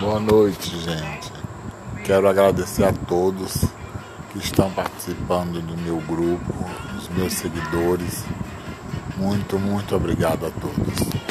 Boa noite, gente. Quero agradecer a todos que estão participando do meu grupo, os meus seguidores. Muito, muito obrigado a todos.